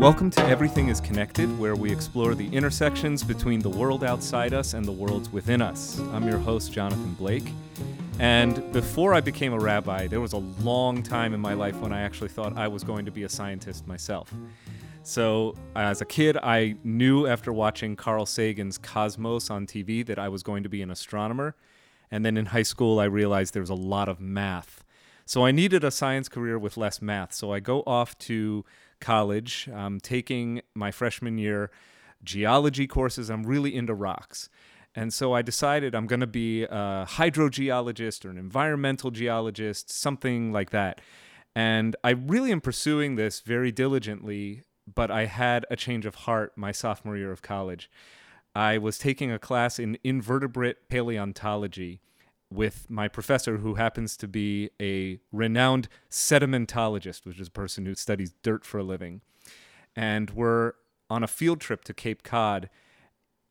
Welcome to Everything is Connected, where we explore the intersections between the world outside us and the worlds within us. I'm your host, Jonathan Blake. And before I became a rabbi, there was a long time in my life when I actually thought I was going to be a scientist myself. So, as a kid, I knew after watching Carl Sagan's Cosmos on TV that I was going to be an astronomer. And then in high school, I realized there was a lot of math. So, I needed a science career with less math. So, I go off to college, um, taking my freshman year geology courses. I'm really into rocks. And so I decided I'm going to be a hydrogeologist or an environmental geologist, something like that. And I really am pursuing this very diligently, but I had a change of heart my sophomore year of college. I was taking a class in invertebrate paleontology with my professor, who happens to be a renowned sedimentologist, which is a person who studies dirt for a living. And we're on a field trip to Cape Cod,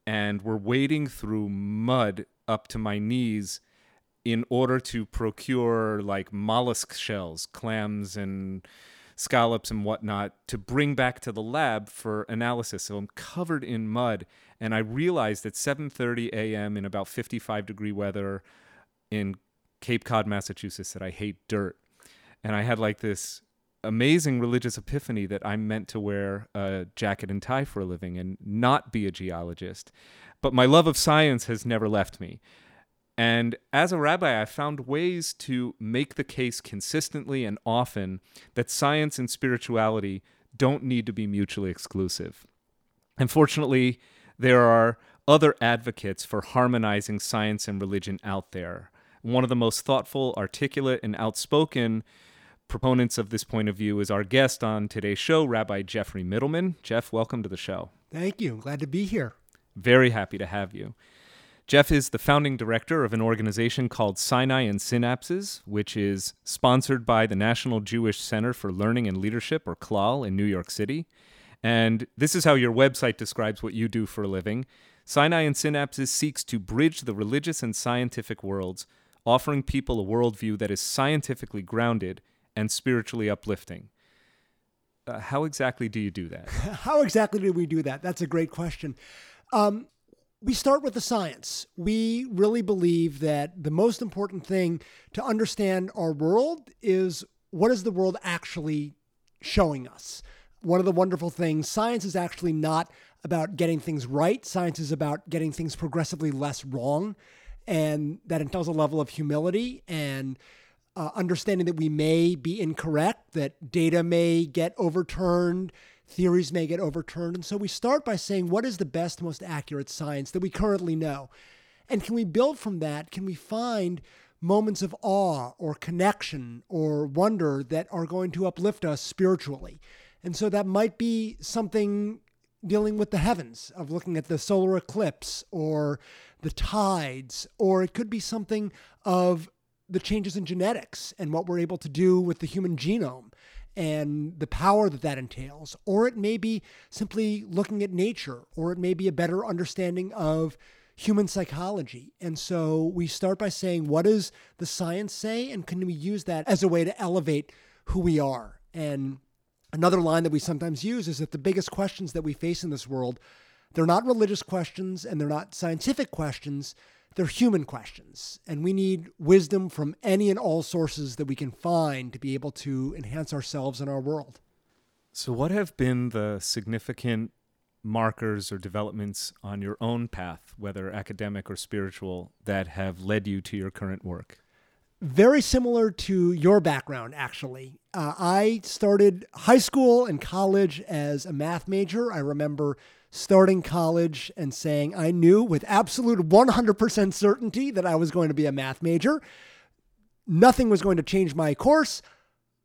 and we're wading through mud up to my knees in order to procure like mollusk shells, clams, and scallops and whatnot to bring back to the lab for analysis. So I'm covered in mud, and I realized at 7:30 a.m. in about 55 degree weather in Cape Cod, Massachusetts, that I hate dirt. And I had like this amazing religious epiphany that I'm meant to wear a jacket and tie for a living and not be a geologist. But my love of science has never left me. And as a rabbi, I found ways to make the case consistently and often that science and spirituality don't need to be mutually exclusive. Unfortunately, there are other advocates for harmonizing science and religion out there one of the most thoughtful, articulate, and outspoken proponents of this point of view is our guest on today's show, Rabbi Geoffrey Mitelman. Jeff, welcome to the show. Thank you. Glad to be here. Very happy to have you. Jeff is the founding director of an organization called Sinai and Synapses, which is sponsored by the National Jewish Center for Learning and Leadership, or CLAL, in New York City. And this is how your website describes what you do for a living. Sinai and Synapses seeks to bridge the religious and scientific worlds offering people a worldview that is scientifically grounded and spiritually uplifting. Uh, how exactly do you do that? how exactly do we do that? That's a great question. Um, we start with the science. We really believe that the most important thing to understand our world is what is the world actually showing us? One of the wonderful things, science is actually not about getting things right. Science is about getting things progressively less wrong and that entails a level of humility and uh, understanding that we may be incorrect, that data may get overturned, theories may get overturned. And so we start by saying, what is the best, most accurate science that we currently know? And can we build from that? Can we find moments of awe or connection or wonder that are going to uplift us spiritually? And so that might be something dealing with the heavens, of looking at the solar eclipse or the tides, or it could be something of the changes in genetics and what we're able to do with the human genome and the power that that entails. Or it may be simply looking at nature, or it may be a better understanding of human psychology. And so we start by saying, what does the science say? And can we use that as a way to elevate who we are? And another line that we sometimes use is that the biggest questions that we face in this world they're not religious questions and they're not scientific questions. They're human questions. And we need wisdom from any and all sources that we can find to be able to enhance ourselves and our world. So, what have been the significant markers or developments on your own path, whether academic or spiritual, that have led you to your current work? Very similar to your background, actually. Uh, I started high school and college as a math major. I remember starting college and saying I knew with absolute 100% certainty that I was going to be a math major. Nothing was going to change my course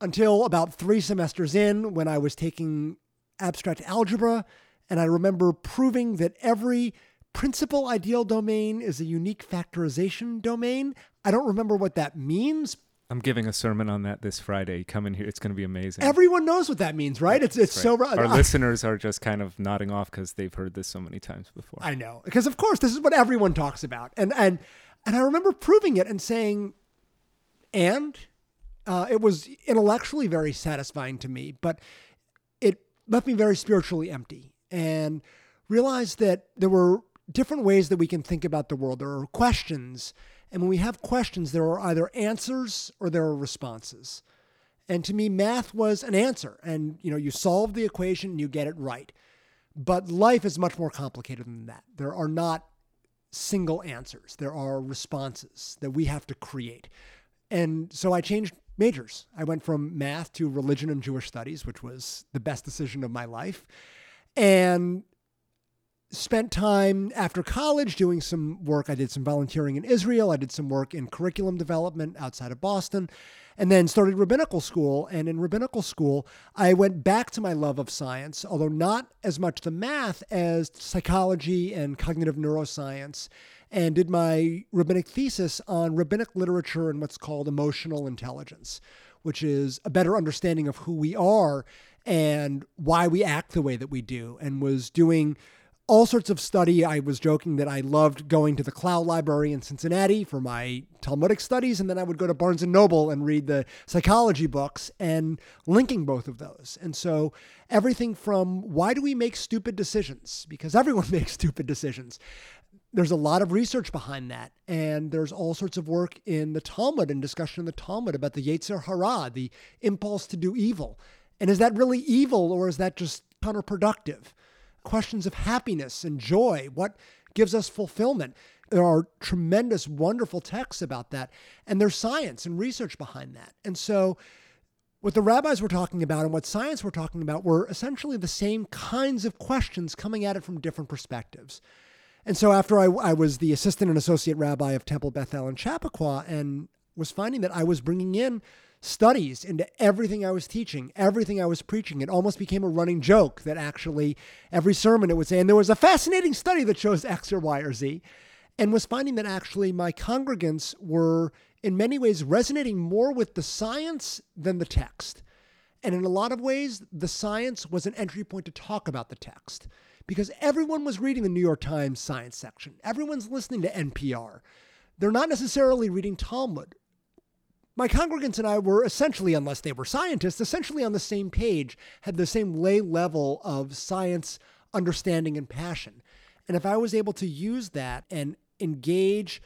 until about three semesters in when I was taking abstract algebra. And I remember proving that every principal ideal domain is a unique factorization domain. I don't remember what that means, I'm giving a sermon on that this Friday. Come in here; it's going to be amazing. Everyone knows what that means, right? It's it's right. so. Our listeners are just kind of nodding off because they've heard this so many times before. I know, because of course this is what everyone talks about, and and and I remember proving it and saying, and uh, it was intellectually very satisfying to me, but it left me very spiritually empty and realized that there were different ways that we can think about the world. There are questions, and when we have questions, there are either answers or there are responses. And to me, math was an answer. And you know, you solve the equation and you get it right. But life is much more complicated than that. There are not single answers. There are responses that we have to create. And so I changed majors. I went from math to religion and Jewish studies, which was the best decision of my life. And spent time after college doing some work. I did some volunteering in Israel. I did some work in curriculum development outside of Boston and then started rabbinical school. And in rabbinical school, I went back to my love of science, although not as much the math as psychology and cognitive neuroscience, and did my rabbinic thesis on rabbinic literature and what's called emotional intelligence, which is a better understanding of who we are and why we act the way that we do, and was doing all sorts of study. I was joking that I loved going to the Klau Library in Cincinnati for my Talmudic studies, and then I would go to Barnes and Noble and read the psychology books and linking both of those. And so everything from why do we make stupid decisions? Because everyone makes stupid decisions. There's a lot of research behind that, and there's all sorts of work in the Talmud and discussion in the Talmud about the Yetzer Hara, the impulse to do evil. And is that really evil, or is that just counterproductive? Questions of happiness and joy, what gives us fulfillment. There are tremendous, wonderful texts about that, and there's science and research behind that. And so, what the rabbis were talking about and what science were talking about were essentially the same kinds of questions coming at it from different perspectives. And so, after I, I was the assistant and associate rabbi of Temple Beth El in Chappaqua and was finding that I was bringing in studies into everything I was teaching, everything I was preaching. It almost became a running joke that actually every sermon it would say, and there was a fascinating study that shows X or Y or Z, and was finding that actually my congregants were in many ways resonating more with the science than the text. And in a lot of ways, the science was an entry point to talk about the text because everyone was reading the New York Times science section. Everyone's listening to NPR. They're not necessarily reading Talmud my congregants and I were essentially, unless they were scientists, essentially on the same page, had the same lay level of science understanding and passion. And if I was able to use that and engage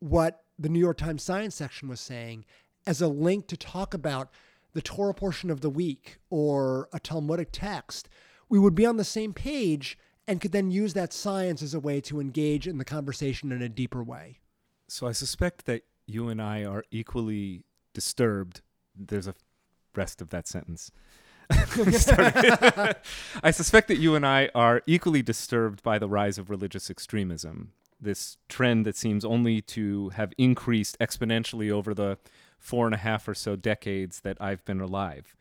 what the New York Times science section was saying as a link to talk about the Torah portion of the week or a Talmudic text, we would be on the same page and could then use that science as a way to engage in the conversation in a deeper way. So I suspect that you and I are equally disturbed. There's a rest of that sentence. I suspect that you and I are equally disturbed by the rise of religious extremism, this trend that seems only to have increased exponentially over the four and a half or so decades that I've been alive.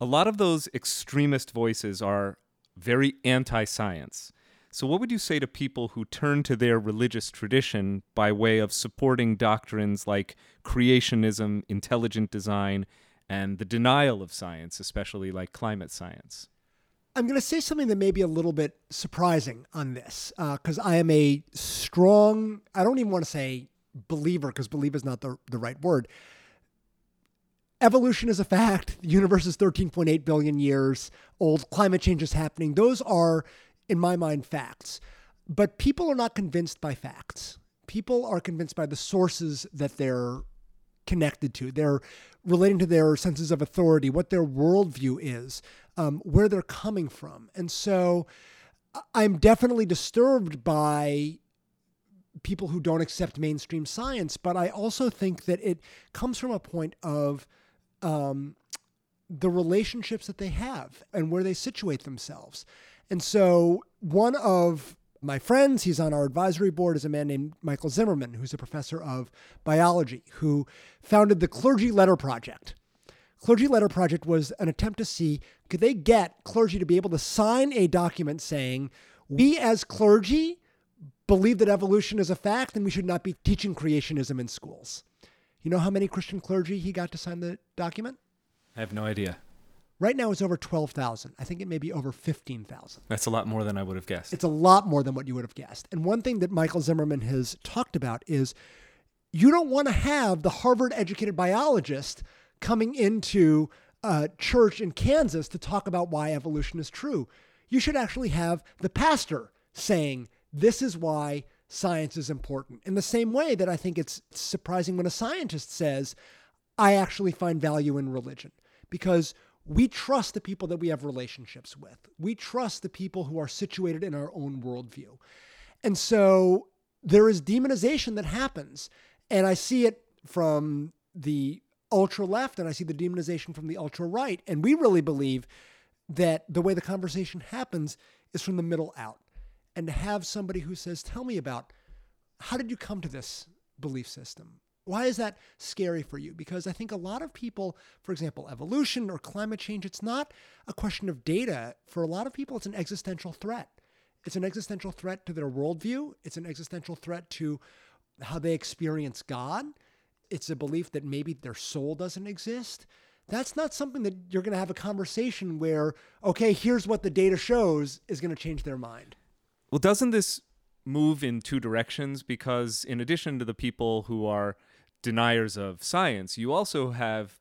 A lot of those extremist voices are very anti science. So, what would you say to people who turn to their religious tradition by way of supporting doctrines like creationism, intelligent design, and the denial of science, especially like climate science? I'm going to say something that may be a little bit surprising on this because uh, I am a strong, I don't even want to say believer because believer is not the, the right word. Evolution is a fact. The universe is 13.8 billion years old. Climate change is happening. Those are in my mind, facts. But people are not convinced by facts. People are convinced by the sources that they're connected to. They're relating to their senses of authority, what their worldview is, um, where they're coming from. And so I'm definitely disturbed by people who don't accept mainstream science, but I also think that it comes from a point of um, the relationships that they have and where they situate themselves. And so one of my friends, he's on our advisory board, is a man named Michael Zimmerman, who's a professor of biology, who founded the Clergy Letter Project. Clergy Letter Project was an attempt to see could they get clergy to be able to sign a document saying, we as clergy believe that evolution is a fact and we should not be teaching creationism in schools. You know how many Christian clergy he got to sign the document? I have no idea. Right now it's over 12,000. I think it may be over 15,000. That's a lot more than I would have guessed. It's a lot more than what you would have guessed. And one thing that Michael Zimmerman has talked about is you don't want to have the Harvard educated biologist coming into a church in Kansas to talk about why evolution is true. You should actually have the pastor saying, This is why science is important. In the same way that I think it's surprising when a scientist says, I actually find value in religion because we trust the people that we have relationships with. We trust the people who are situated in our own worldview. And so there is demonization that happens. And I see it from the ultra left and I see the demonization from the ultra right. And we really believe that the way the conversation happens is from the middle out. And to have somebody who says, Tell me about how did you come to this belief system? Why is that scary for you? Because I think a lot of people, for example, evolution or climate change, it's not a question of data. For a lot of people, it's an existential threat. It's an existential threat to their worldview, it's an existential threat to how they experience God. It's a belief that maybe their soul doesn't exist. That's not something that you're going to have a conversation where, okay, here's what the data shows is going to change their mind. Well, doesn't this move in two directions? Because in addition to the people who are deniers of science, you also have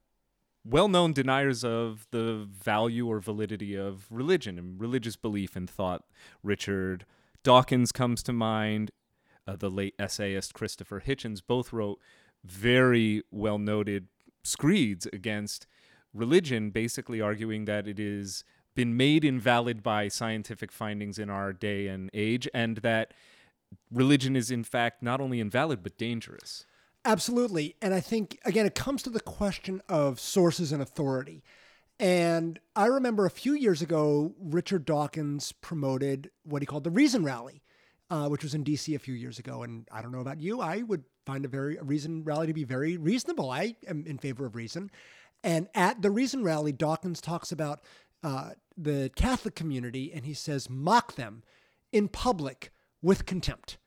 well known deniers of the value or validity of religion and religious belief and thought. Richard Dawkins comes to mind. Uh, the late essayist Christopher Hitchens both wrote very well noted screeds against religion, basically arguing that it is been made invalid by scientific findings in our day and age, and that religion is in fact not only invalid but dangerous. Absolutely. And I think, again, it comes to the question of sources and authority. And I remember a few years ago, Richard Dawkins promoted what he called the Reason Rally, uh, which was in DC a few years ago. And I don't know about you, I would find a very a Reason Rally to be very reasonable. I am in favor of reason. And at the Reason Rally, Dawkins talks about uh, the Catholic community and he says, mock them in public with contempt.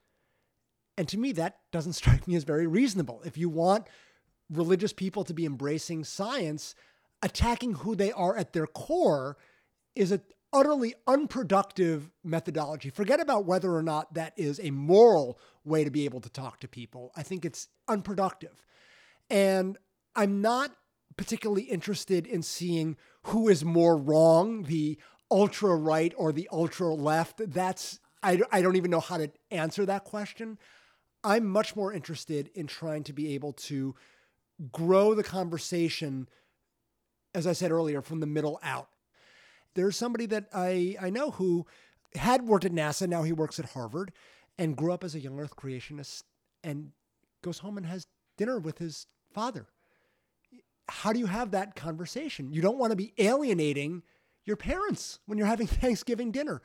And to me, that doesn't strike me as very reasonable. If you want religious people to be embracing science, attacking who they are at their core is an utterly unproductive methodology. Forget about whether or not that is a moral way to be able to talk to people. I think it's unproductive. And I'm not particularly interested in seeing who is more wrong, the ultra right or the ultra left. That's I, I don't even know how to answer that question. I'm much more interested in trying to be able to grow the conversation, as I said earlier, from the middle out. There's somebody that I, I know who had worked at NASA, now he works at Harvard, and grew up as a young earth creationist and goes home and has dinner with his father. How do you have that conversation? You don't want to be alienating your parents when you're having Thanksgiving dinner.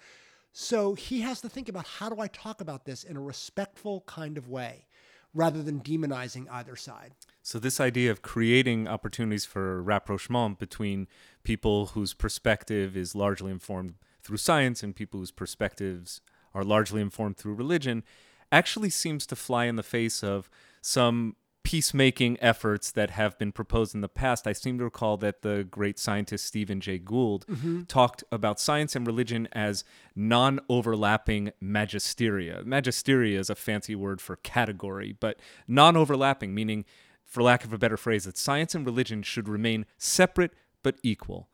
So he has to think about how do I talk about this in a respectful kind of way rather than demonizing either side. So, this idea of creating opportunities for rapprochement between people whose perspective is largely informed through science and people whose perspectives are largely informed through religion actually seems to fly in the face of some peacemaking efforts that have been proposed in the past. I seem to recall that the great scientist Stephen Jay Gould mm-hmm. talked about science and religion as non overlapping magisteria. Magisteria is a fancy word for category, but non overlapping, meaning, for lack of a better phrase, that science and religion should remain separate but equal.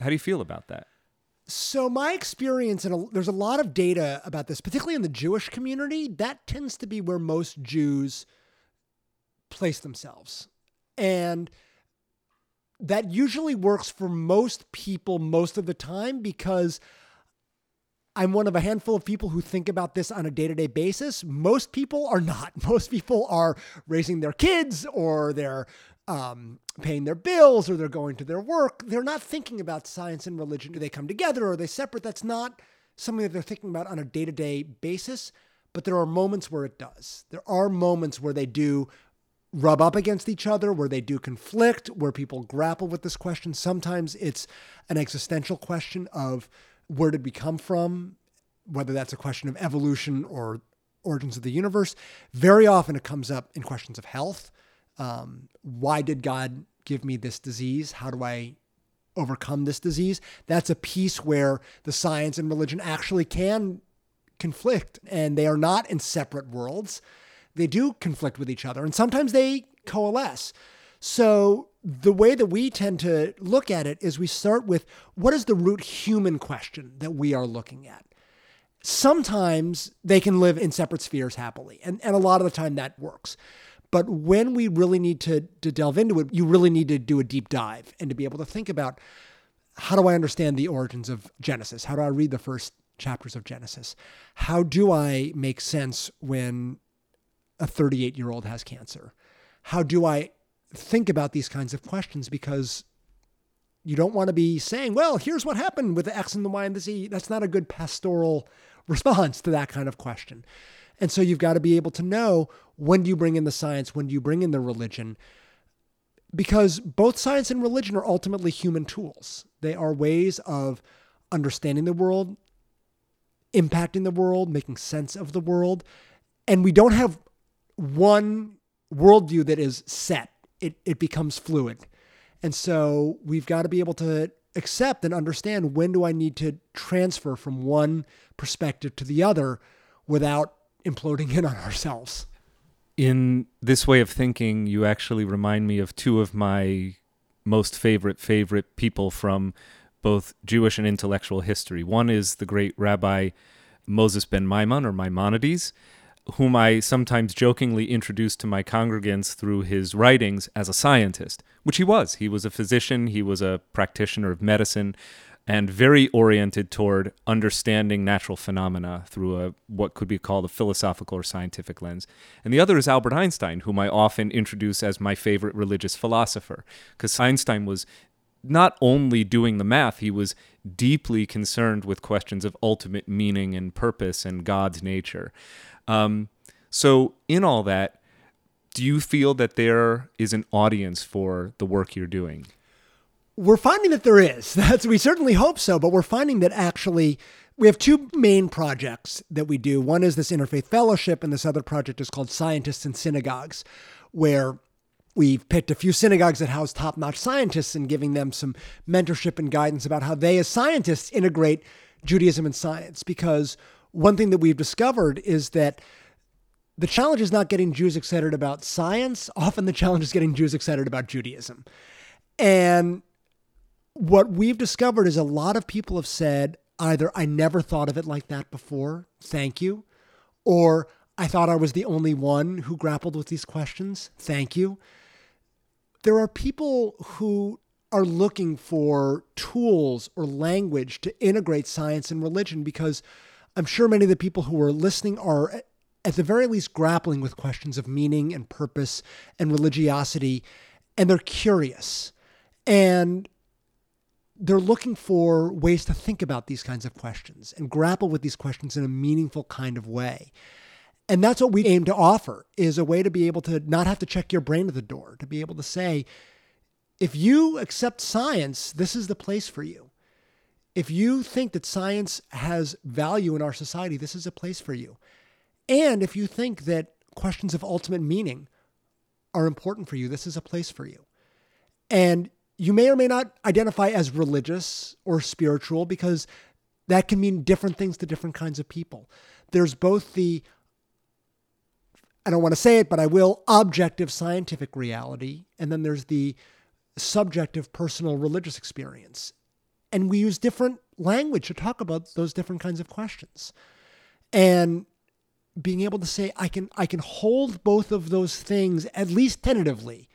How do you feel about that? So my experience, and there's a lot of data about this, particularly in the Jewish community. That tends to be where most Jews place themselves. And that usually works for most people most of the time because I'm one of a handful of people who think about this on a day to day basis. Most people are not. Most people are raising their kids or they're um, paying their bills or they're going to their work. They're not thinking about science and religion. Do they come together or are they separate? That's not something that they're thinking about on a day to day basis. But there are moments where it does. There are moments where they do rub up against each other, where they do conflict, where people grapple with this question. Sometimes it's an existential question of where did we come from, whether that's a question of evolution or origins of the universe. Very often it comes up in questions of health. Um, why did God give me this disease? How do I overcome this disease? That's a piece where the science and religion actually can conflict and they are not in separate worlds they do conflict with each other and sometimes they coalesce. So the way that we tend to look at it is we start with what is the root human question that we are looking at? Sometimes they can live in separate spheres happily, and, and a lot of the time that works. But when we really need to, to delve into it, you really need to do a deep dive and to be able to think about how do I understand the origins of Genesis? How do I read the first chapters of Genesis? How do I make sense when a 38 year old has cancer? How do I think about these kinds of questions? Because you don't want to be saying, well, here's what happened with the X and the Y and the Z. That's not a good pastoral response to that kind of question. And so you've got to be able to know when do you bring in the science, when do you bring in the religion, because both science and religion are ultimately human tools. They are ways of understanding the world, impacting the world, making sense of the world. And we don't have one worldview that is set, it, it becomes fluid. And so we've got to be able to accept and understand when do I need to transfer from one perspective to the other without imploding in on ourselves. In this way of thinking, you actually remind me of two of my most favorite favorite people from both Jewish and intellectual history. One is the great Rabbi Moses ben Maimon or Maimonides, whom I sometimes jokingly introduce to my congregants through his writings as a scientist, which he was. He was a physician, he was a practitioner of medicine, and very oriented toward understanding natural phenomena through a what could be called a philosophical or scientific lens. And the other is Albert Einstein, whom I often introduce as my favorite religious philosopher, because Einstein was not only doing the math, he was deeply concerned with questions of ultimate meaning and purpose and God's nature. Um, so, in all that, do you feel that there is an audience for the work you're doing? We're finding that there is. That's we certainly hope so, but we're finding that actually we have two main projects that we do. One is this interfaith fellowship, and this other project is called Scientists in Synagogues, where we've picked a few synagogues that house top notch scientists and giving them some mentorship and guidance about how they, as scientists, integrate Judaism and science. Because one thing that we've discovered is that the challenge is not getting Jews excited about science. Often the challenge is getting Jews excited about Judaism. And what we've discovered is a lot of people have said either, I never thought of it like that before, thank you, or I thought I was the only one who grappled with these questions, thank you. There are people who are looking for tools or language to integrate science and religion because I'm sure many of the people who are listening are, at the very least, grappling with questions of meaning and purpose and religiosity, and they're curious. And they're looking for ways to think about these kinds of questions and grapple with these questions in a meaningful kind of way. And that's what we aim to offer is a way to be able to not have to check your brain at the door, to be able to say, if you accept science, this is the place for you. If you think that science has value in our society, this is a place for you. And if you think that questions of ultimate meaning are important for you, this is a place for you. And you may or may not identify as religious or spiritual because that can mean different things to different kinds of people. There's both the, I don't want to say it, but I will, objective scientific reality, and then there's the subjective personal religious experience and we use different language to talk about those different kinds of questions. And being able to say i can i can hold both of those things at least tentatively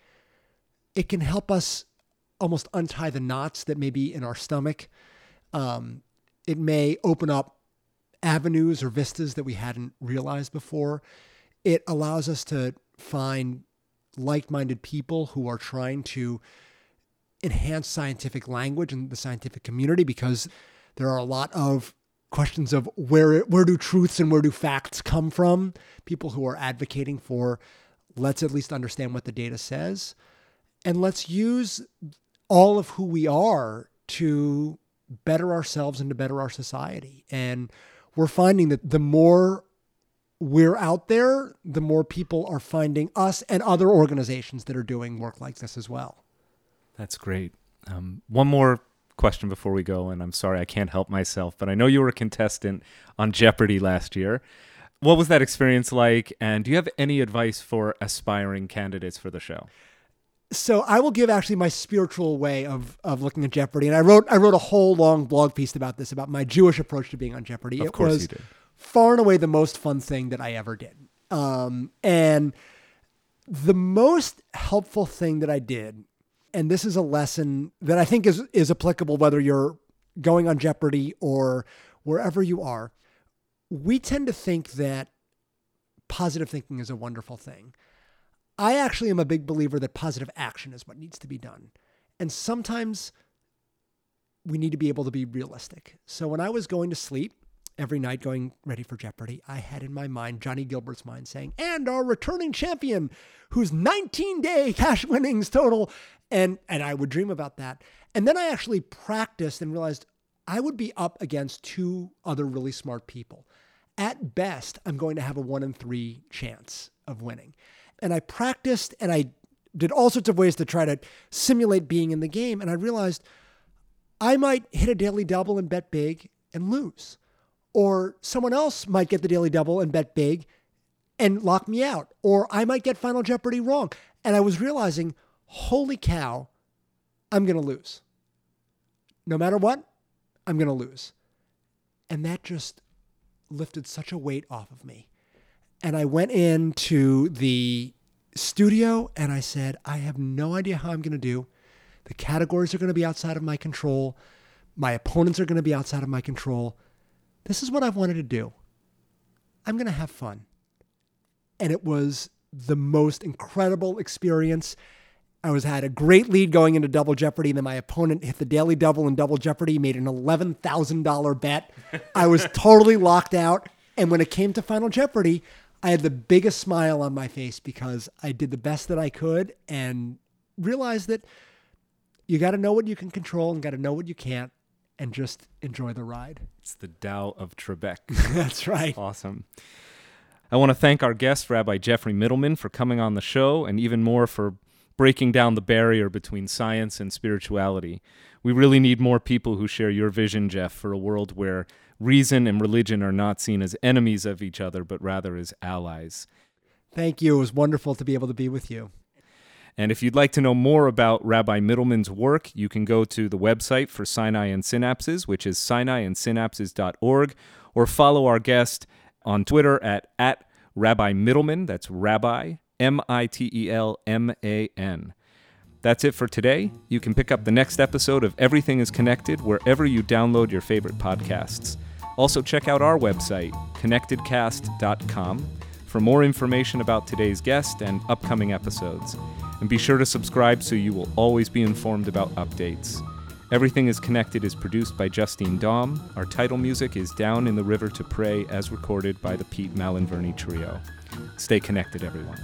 it can help us almost untie the knots that may be in our stomach. Um, it may open up avenues or vistas that we hadn't realized before. It allows us to find like-minded people who are trying to enhance scientific language in the scientific community because there are a lot of questions of where where do truths and where do facts come from? People who are advocating for let's at least understand what the data says. And let's use all of who we are to better ourselves and to better our society. And we're finding that the more we're out there the more people are finding us and other organizations that are doing work like this as well that's great. Um, one more question before we go, and I'm sorry I can't help myself, but I know you were a contestant on Jeopardy last year. What was that experience like? And do you have any advice for aspiring candidates for the show? so I will give actually my spiritual way of of looking at Jeopardy, and I wrote I wrote a whole long blog piece about this about my Jewish approach to being on Jeopardy. Of it course was you did. far and away the most fun thing that I ever did, um, and the most helpful thing that I did, and this is a lesson that I think is is applicable whether you're going on Jeopardy or wherever you are. We tend to think that positive thinking is a wonderful thing. I actually am a big believer that positive action is what needs to be done. And sometimes we need to be able to be realistic. So when I was going to sleep every night, going ready for Jeopardy, I had in my mind Johnny Gilbert's mind saying, and our returning champion, whose 19 day cash winnings total. And, and I would dream about that. And then I actually practiced and realized I would be up against two other really smart people. At best, I'm going to have a one in three chance of winning and I practiced and I did all sorts of ways to try to simulate being in the game. And I realized I might hit a daily double and bet big and lose. Or someone else might get the daily double and bet big and lock me out. Or I might get Final Jeopardy wrong. And I was realizing, holy cow, I'm going to lose. No matter what, I'm going to lose. And that just lifted such a weight off of me and I went into the studio and I said, I have no idea how I'm going to do. The categories are going to be outside of my control. My opponents are going to be outside of my control. This is what I've wanted to do. I'm going to have fun. And it was the most incredible experience. I was had a great lead going into Double Jeopardy, and then my opponent hit the daily double in Double Jeopardy, made an eleven thousand dollar bet. I was totally locked out. And when it came to Final Jeopardy, I had the biggest smile on my face because I did the best that I could and realized that you got to know what you can control and got to know what you can't and just enjoy the ride. It's the Tao of Trebek. That's right. Awesome. I want to thank our guest, Rabbi Geoffrey Mitelman, for coming on the show and even more for breaking down the barrier between science and spirituality. We really need more people who share your vision, Jeff, for a world where reason and religion are not seen as enemies of each other, but rather as allies. Thank you. It was wonderful to be able to be with you. And if you'd like to know more about Rabbi Mitelman's work, you can go to the website for Sinai and Synapses, which is sinaiandsynapses.org, or follow our guest on Twitter at, at Rabbi Mitelman. That's Rabbi, M I T E L M A N. That's it for today. You can pick up the next episode of Everything is Connected wherever you download your favorite podcasts. Also, check out our website, connectedcast.com, for more information about today's guest and upcoming episodes. And be sure to subscribe so you will always be informed about updates. Everything is Connected is produced by Justine Daum. Our title music is Down in the River to Pray, as recorded by the Pete Malinverni Trio. Stay connected, everyone.